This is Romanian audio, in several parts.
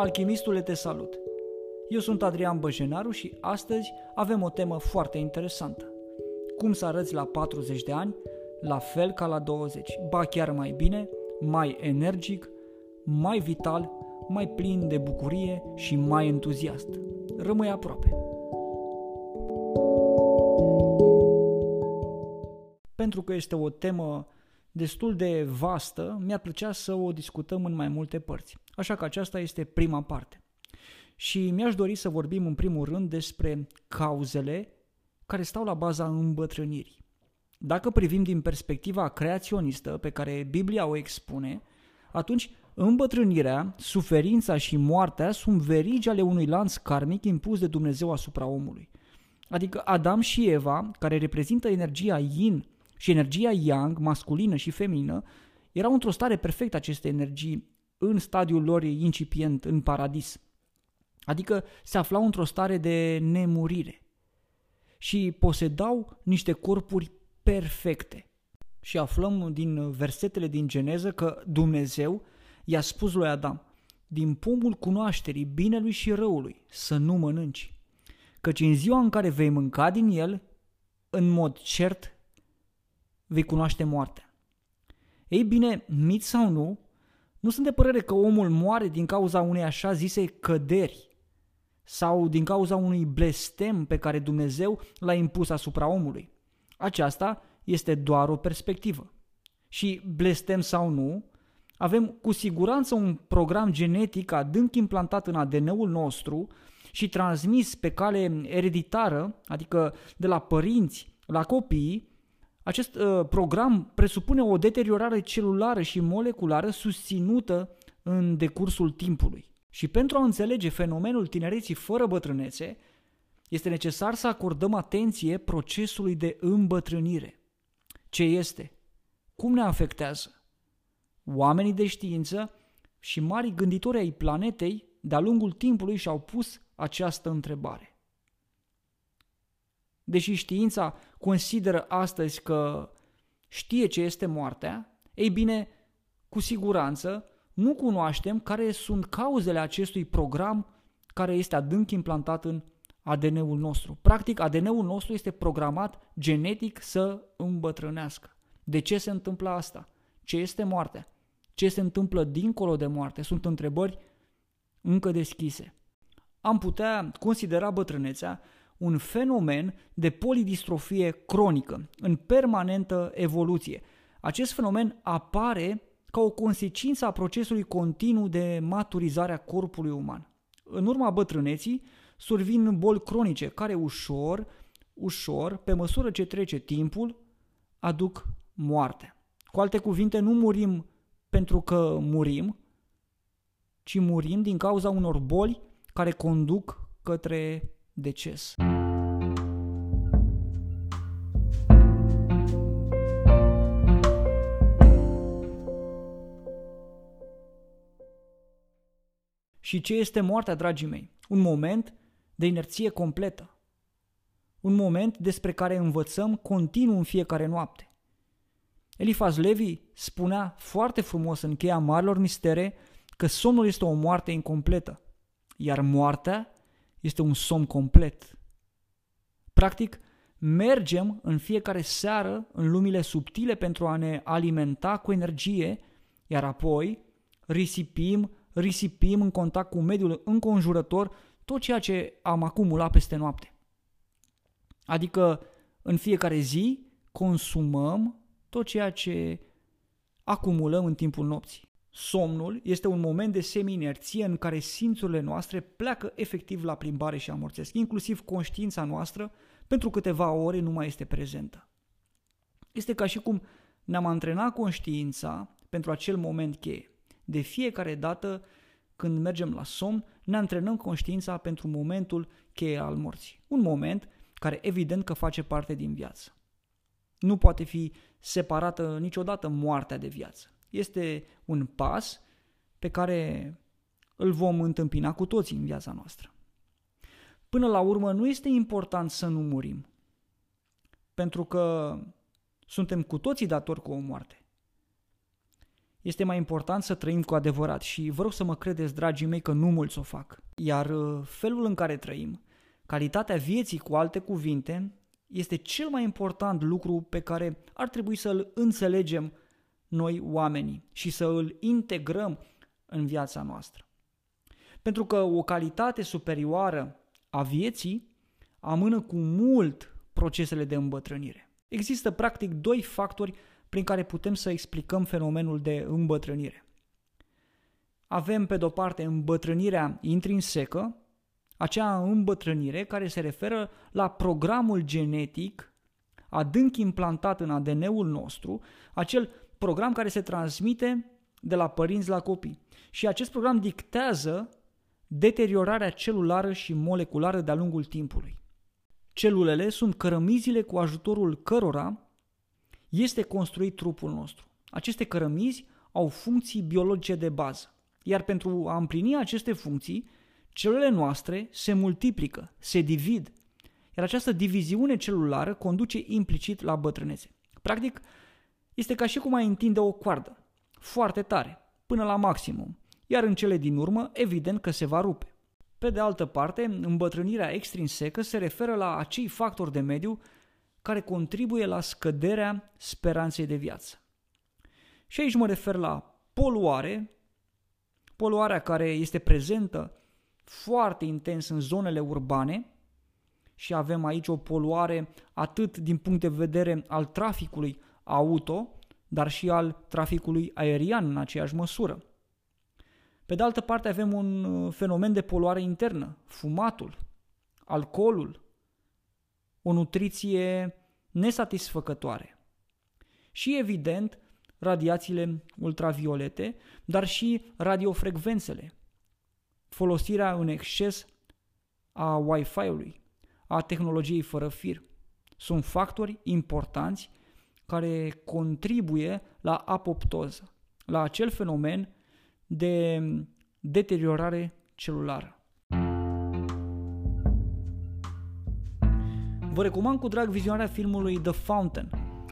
Alchimistule te salut! Eu sunt Adrian Băjenaru și astăzi avem o temă foarte interesantă. Cum să arăți la 40 de ani, la fel ca la 20, ba chiar mai bine, mai energic, mai vital, mai plin de bucurie și mai entuziast. Rămâi aproape! Pentru că este o temă destul de vastă, mi-ar plăcea să o discutăm în mai multe părți. Așa că aceasta este prima parte. Și mi-aș dori să vorbim în primul rând despre cauzele care stau la baza îmbătrânirii. Dacă privim din perspectiva creaționistă pe care Biblia o expune, atunci îmbătrânirea, suferința și moartea sunt verigi ale unui lanț karmic impus de Dumnezeu asupra omului. Adică Adam și Eva, care reprezintă energia yin și energia yang, masculină și feminină, erau într-o stare perfectă aceste energii în stadiul lor incipient, în paradis. Adică se aflau într-o stare de nemurire și posedau niște corpuri perfecte. Și aflăm din versetele din Geneză că Dumnezeu i-a spus lui Adam, din pomul cunoașterii binelui și răului, să nu mănânci, căci în ziua în care vei mânca din el, în mod cert vei cunoaște moartea. Ei bine, mit sau nu, nu sunt de părere că omul moare din cauza unei așa zise căderi sau din cauza unui blestem pe care Dumnezeu l-a impus asupra omului. Aceasta este doar o perspectivă. Și blestem sau nu, avem cu siguranță un program genetic adânc implantat în ADN-ul nostru și transmis pe cale ereditară, adică de la părinți la copii, acest uh, program presupune o deteriorare celulară și moleculară susținută în decursul timpului. Și pentru a înțelege fenomenul tinereții fără bătrânețe, este necesar să acordăm atenție procesului de îmbătrânire. Ce este? Cum ne afectează? Oamenii de știință și mari gânditori ai planetei de-a lungul timpului și-au pus această întrebare. Deși știința consideră astăzi că știe ce este moartea, ei bine, cu siguranță nu cunoaștem care sunt cauzele acestui program care este adânc implantat în ADN-ul nostru. Practic, ADN-ul nostru este programat genetic să îmbătrânească. De ce se întâmplă asta? Ce este moartea? Ce se întâmplă dincolo de moarte? Sunt întrebări încă deschise. Am putea considera bătrânețea un fenomen de polidistrofie cronică, în permanentă evoluție. Acest fenomen apare ca o consecință a procesului continuu de maturizare a corpului uman. În urma bătrâneții survin boli cronice care ușor, ușor, pe măsură ce trece timpul, aduc moarte. Cu alte cuvinte, nu murim pentru că murim, ci murim din cauza unor boli care conduc către deces. Și ce este moartea, dragii mei? Un moment de inerție completă. Un moment despre care învățăm continuu în fiecare noapte. Elifaz Levi spunea foarte frumos în cheia marilor mistere că somnul este o moarte incompletă, iar moartea este un somn complet. Practic, mergem în fiecare seară în lumile subtile pentru a ne alimenta cu energie, iar apoi risipim, risipim în contact cu mediul înconjurător tot ceea ce am acumulat peste noapte. Adică în fiecare zi consumăm tot ceea ce acumulăm în timpul nopții. Somnul este un moment de semi-inerție în care simțurile noastre pleacă efectiv la plimbare și amorțesc, inclusiv conștiința noastră pentru câteva ore nu mai este prezentă. Este ca și cum ne-am antrenat conștiința pentru acel moment cheie. De fiecare dată când mergem la somn, ne antrenăm conștiința pentru momentul cheie al morții. Un moment care evident că face parte din viață. Nu poate fi separată niciodată moartea de viață. Este un pas pe care îl vom întâmpina cu toții în viața noastră. Până la urmă, nu este important să nu murim, pentru că suntem cu toții datori cu o moarte. Este mai important să trăim cu adevărat și vă rog să mă credeți, dragii mei, că nu mulți o fac. Iar uh, felul în care trăim, calitatea vieții cu alte cuvinte, este cel mai important lucru pe care ar trebui să-l înțelegem noi oamenii și să îl integrăm în viața noastră. Pentru că o calitate superioară a vieții amână cu mult procesele de îmbătrânire. Există practic doi factori prin care putem să explicăm fenomenul de îmbătrânire. Avem pe de-o parte îmbătrânirea intrinsecă, acea îmbătrânire care se referă la programul genetic adânc implantat în ADN-ul nostru, acel program care se transmite de la părinți la copii. Și acest program dictează deteriorarea celulară și moleculară de-a lungul timpului. Celulele sunt cărămizile cu ajutorul cărora este construit trupul nostru. Aceste cărămizi au funcții biologice de bază. Iar pentru a împlini aceste funcții, celulele noastre se multiplică, se divid. Iar această diviziune celulară conduce implicit la bătrânețe. Practic, este ca și cum ai întinde o coardă, foarte tare, până la maximum, iar în cele din urmă, evident că se va rupe. Pe de altă parte, îmbătrânirea extrinsecă se referă la acei factori de mediu care contribuie la scăderea speranței de viață. Și aici mă refer la poluare, poluarea care este prezentă foarte intens în zonele urbane și avem aici o poluare atât din punct de vedere al traficului auto, dar și al traficului aerian în aceeași măsură. Pe de altă parte avem un uh, fenomen de poluare internă, fumatul, alcoolul, o nutriție nesatisfăcătoare. Și evident, radiațiile ultraviolete, dar și radiofrecvențele, folosirea în exces a Wi-Fi-ului, a tehnologiei fără fir. Sunt factori importanți care contribuie la apoptoză, la acel fenomen de deteriorare celulară. Vă recomand cu drag vizionarea filmului The Fountain,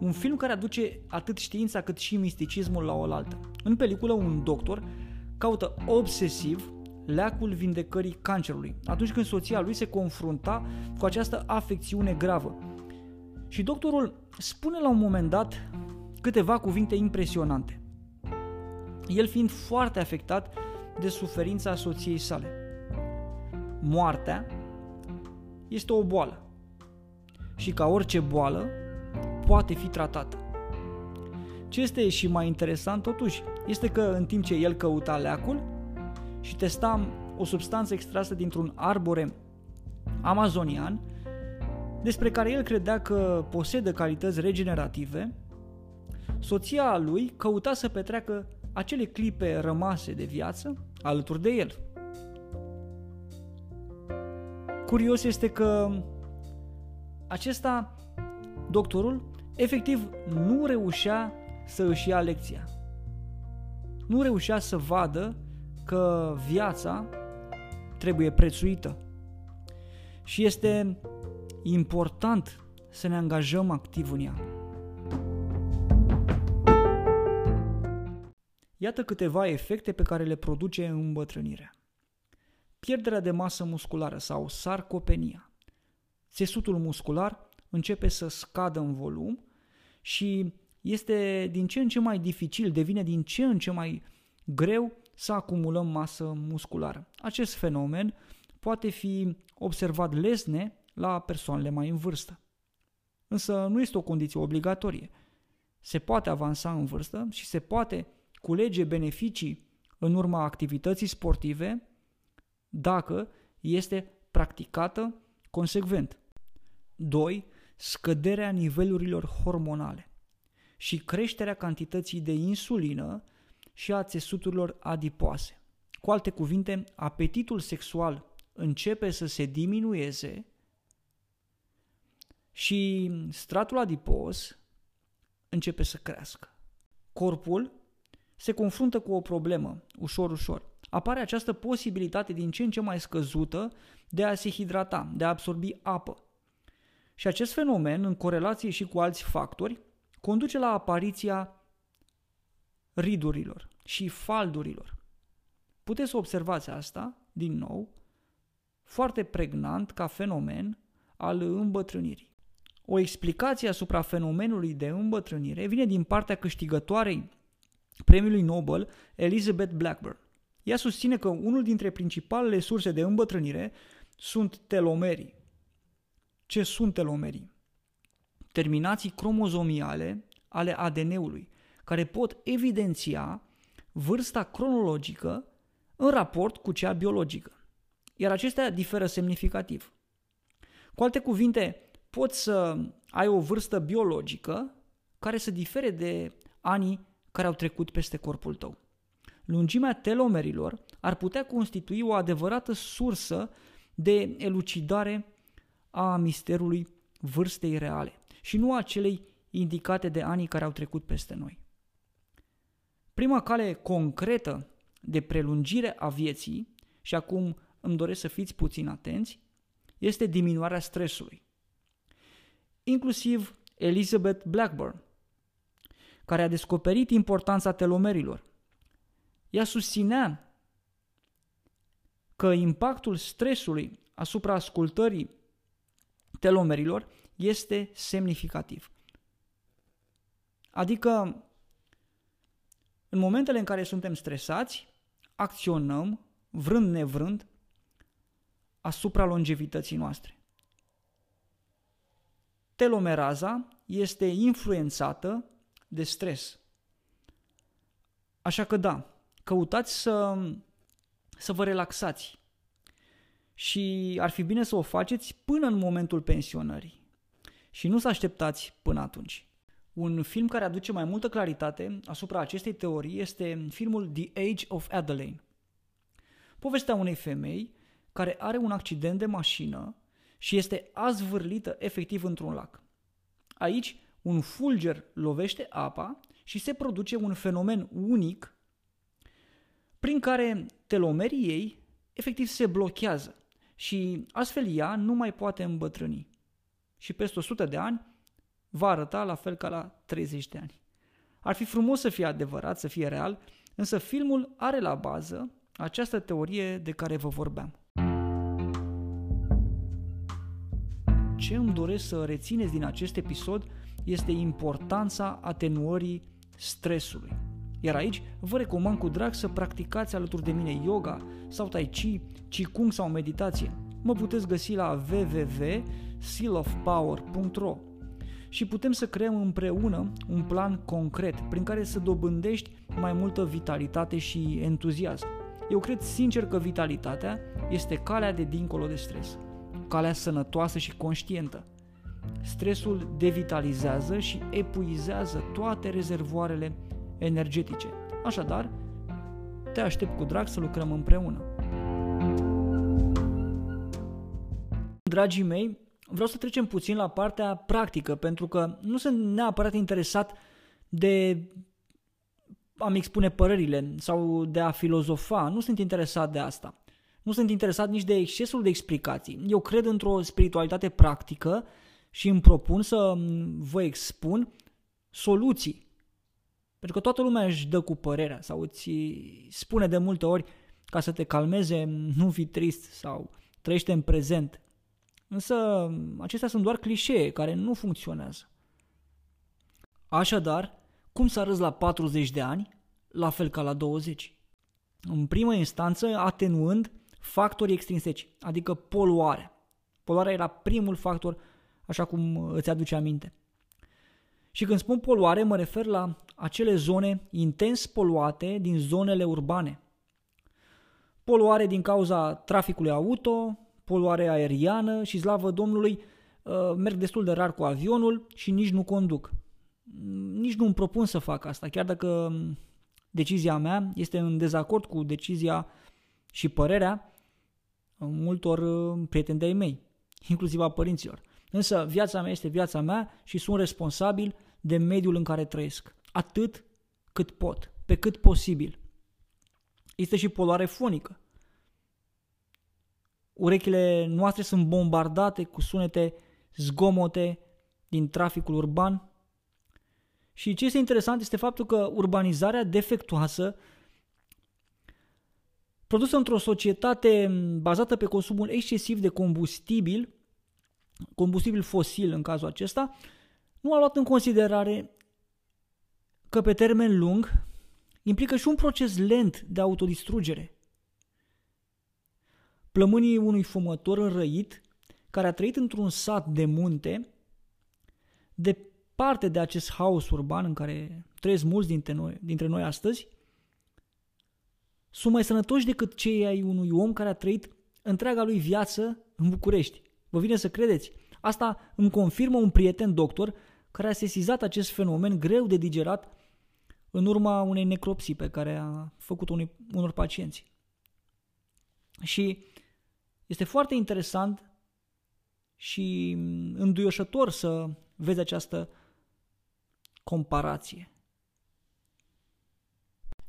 un film care aduce atât știința cât și misticismul la oaltă. În peliculă, un doctor caută obsesiv leacul vindecării cancerului, atunci când soția lui se confrunta cu această afecțiune gravă. Și doctorul spune la un moment dat câteva cuvinte impresionante. El fiind foarte afectat de suferința soției sale. Moartea este o boală și ca orice boală poate fi tratată. Ce este și mai interesant totuși este că în timp ce el căuta leacul și testa o substanță extrasă dintr-un arbore amazonian, despre care el credea că posedă calități regenerative, soția lui căuta să petreacă acele clipe rămase de viață alături de el. Curios este că acesta, doctorul, efectiv nu reușea să își ia lecția. Nu reușea să vadă că viața trebuie prețuită. Și este important să ne angajăm activ în ea. Iată câteva efecte pe care le produce îmbătrânirea. Pierderea de masă musculară sau sarcopenia țesutul muscular începe să scadă în volum și este din ce în ce mai dificil, devine din ce în ce mai greu să acumulăm masă musculară. Acest fenomen poate fi observat lesne la persoanele mai în vârstă. Însă nu este o condiție obligatorie. Se poate avansa în vârstă și se poate culege beneficii în urma activității sportive dacă este practicată consecvent. 2. Scăderea nivelurilor hormonale și creșterea cantității de insulină și a țesuturilor adipoase. Cu alte cuvinte, apetitul sexual începe să se diminueze și stratul adipos începe să crească. Corpul se confruntă cu o problemă, ușor, ușor. Apare această posibilitate din ce în ce mai scăzută de a se hidrata, de a absorbi apă. Și acest fenomen, în corelație și cu alți factori, conduce la apariția ridurilor și faldurilor. Puteți să observați asta, din nou, foarte pregnant ca fenomen al îmbătrânirii. O explicație asupra fenomenului de îmbătrânire vine din partea câștigătoarei premiului Nobel, Elizabeth Blackburn. Ea susține că unul dintre principalele surse de îmbătrânire sunt telomerii. Ce sunt telomerii? Terminații cromozomiale ale ADN-ului, care pot evidenția vârsta cronologică în raport cu cea biologică. Iar acestea diferă semnificativ. Cu alte cuvinte, poți să ai o vârstă biologică care să difere de anii care au trecut peste corpul tău. Lungimea telomerilor ar putea constitui o adevărată sursă de elucidare a misterului vârstei reale și nu a celei indicate de anii care au trecut peste noi. Prima cale concretă de prelungire a vieții, și acum îmi doresc să fiți puțin atenți, este diminuarea stresului. Inclusiv Elizabeth Blackburn, care a descoperit importanța telomerilor. Ea susținea că impactul stresului asupra ascultării telomerilor este semnificativ. Adică, în momentele în care suntem stresați, acționăm, vrând nevrând, asupra longevității noastre. Telomeraza este influențată de stres. Așa că da, căutați să, să vă relaxați și ar fi bine să o faceți până în momentul pensionării și nu să așteptați până atunci. Un film care aduce mai multă claritate asupra acestei teorii este filmul The Age of Adelaine. Povestea unei femei care are un accident de mașină și este azvârlită efectiv într-un lac. Aici, un fulger lovește apa și se produce un fenomen unic prin care telomerii ei efectiv se blochează și astfel ea nu mai poate îmbătrâni. Și peste 100 de ani va arăta la fel ca la 30 de ani. Ar fi frumos să fie adevărat, să fie real, însă filmul are la bază această teorie de care vă vorbeam. Ce îmi doresc să rețineți din acest episod este importanța atenuării stresului. Iar aici vă recomand cu drag să practicați alături de mine yoga sau tai chi, qigong sau meditație. Mă puteți găsi la www.sealofpower.ro și putem să creăm împreună un plan concret prin care să dobândești mai multă vitalitate și entuziasm. Eu cred sincer că vitalitatea este calea de dincolo de stres, calea sănătoasă și conștientă. Stresul devitalizează și epuizează toate rezervoarele energetice. Așadar, te aștept cu drag să lucrăm împreună. Dragii mei, vreau să trecem puțin la partea practică, pentru că nu sunt neapărat interesat de a-mi expune părerile sau de a filozofa. Nu sunt interesat de asta. Nu sunt interesat nici de excesul de explicații. Eu cred într-o spiritualitate practică și îmi propun să vă expun soluții. Pentru că toată lumea își dă cu părerea sau îți spune de multe ori ca să te calmeze, nu fi trist sau trăiește în prezent. Însă acestea sunt doar clișee care nu funcționează. Așadar, cum să arăți la 40 de ani, la fel ca la 20? În primă instanță, atenuând factorii extrinseci, adică poluarea. Poluarea era primul factor, așa cum îți aduce aminte. Și când spun poluare, mă refer la acele zone intens poluate din zonele urbane. Poluare din cauza traficului auto, poluare aeriană și slavă Domnului, uh, merg destul de rar cu avionul și nici nu conduc. Nici nu îmi propun să fac asta, chiar dacă decizia mea este în dezacord cu decizia și părerea multor uh, prieteni de-ai mei, inclusiv a părinților. Însă viața mea este viața mea și sunt responsabil de mediul în care trăiesc. Atât cât pot, pe cât posibil. Este și poluare fonică. Urechile noastre sunt bombardate cu sunete zgomote din traficul urban Și ce este interesant este faptul că urbanizarea defectuoasă produsă într-o societate bazată pe consumul excesiv de combustibil, combustibil fosil în cazul acesta, nu a luat în considerare că pe termen lung implică și un proces lent de autodistrugere. Plămânii unui fumător înrăit, care a trăit într-un sat de munte, departe de acest haos urban în care trăiesc mulți dintre noi, dintre noi astăzi, sunt mai sănătoși decât cei ai unui om care a trăit întreaga lui viață în București. Vă vine să credeți? Asta îmi confirmă un prieten doctor care a sesizat acest fenomen greu de digerat în urma unei necropsii pe care a făcut-o unui, unor pacienți. Și este foarte interesant și înduioșător să vezi această comparație.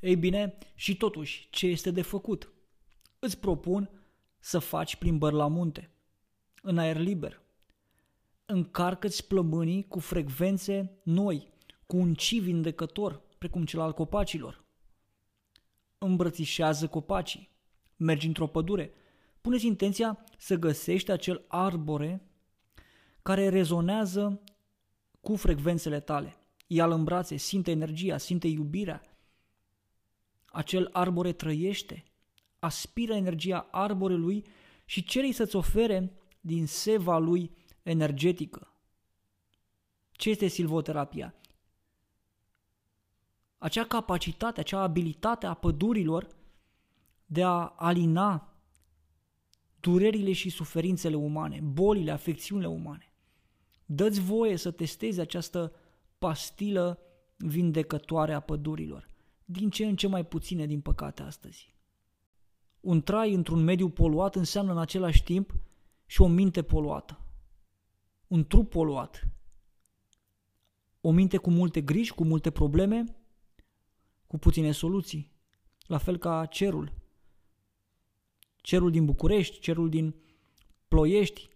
Ei bine, și totuși, ce este de făcut? Îți propun să faci plimbări la munte, în aer liber. Încarcă-ți plămânii cu frecvențe noi, cu un ci vindecător, precum cel al copacilor. Îmbrățișează copacii. Mergi într-o pădure. Puneți intenția să găsești acel arbore care rezonează cu frecvențele tale. Ia-l în brațe, simte energia, simte iubirea, acel arbore trăiește, aspiră energia arborelui și cere să-ți ofere din seva lui energetică. Ce este silvoterapia? Acea capacitate, acea abilitate a pădurilor de a alina durerile și suferințele umane, bolile, afecțiunile umane. Dă-ți voie să testezi această pastilă vindecătoare a pădurilor din ce în ce mai puține, din păcate, astăzi. Un trai într-un mediu poluat înseamnă în același timp și o minte poluată. Un trup poluat. O minte cu multe griji, cu multe probleme, cu puține soluții. La fel ca cerul. Cerul din București, cerul din Ploiești,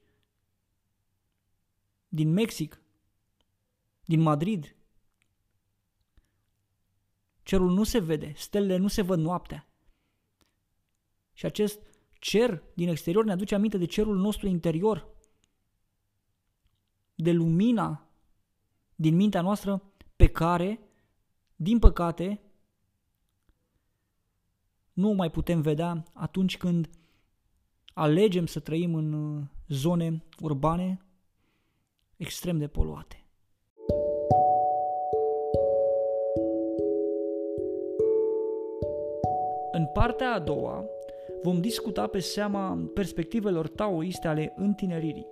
din Mexic, din Madrid, Cerul nu se vede, stelele nu se văd noaptea. Și acest cer din exterior ne aduce aminte de cerul nostru interior, de lumina din mintea noastră pe care, din păcate, nu o mai putem vedea atunci când alegem să trăim în uh, zone urbane extrem de poluate. În partea a doua vom discuta pe seama perspectivelor taoiste ale întineririi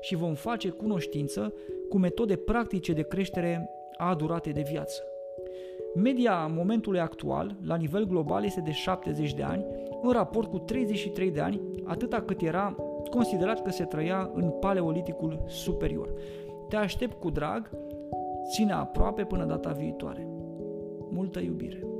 și vom face cunoștință cu metode practice de creștere a duratei de viață. Media momentului actual, la nivel global, este de 70 de ani, în raport cu 33 de ani, atâta cât era considerat că se trăia în paleoliticul superior. Te aștept cu drag, ține aproape până data viitoare. Multă iubire!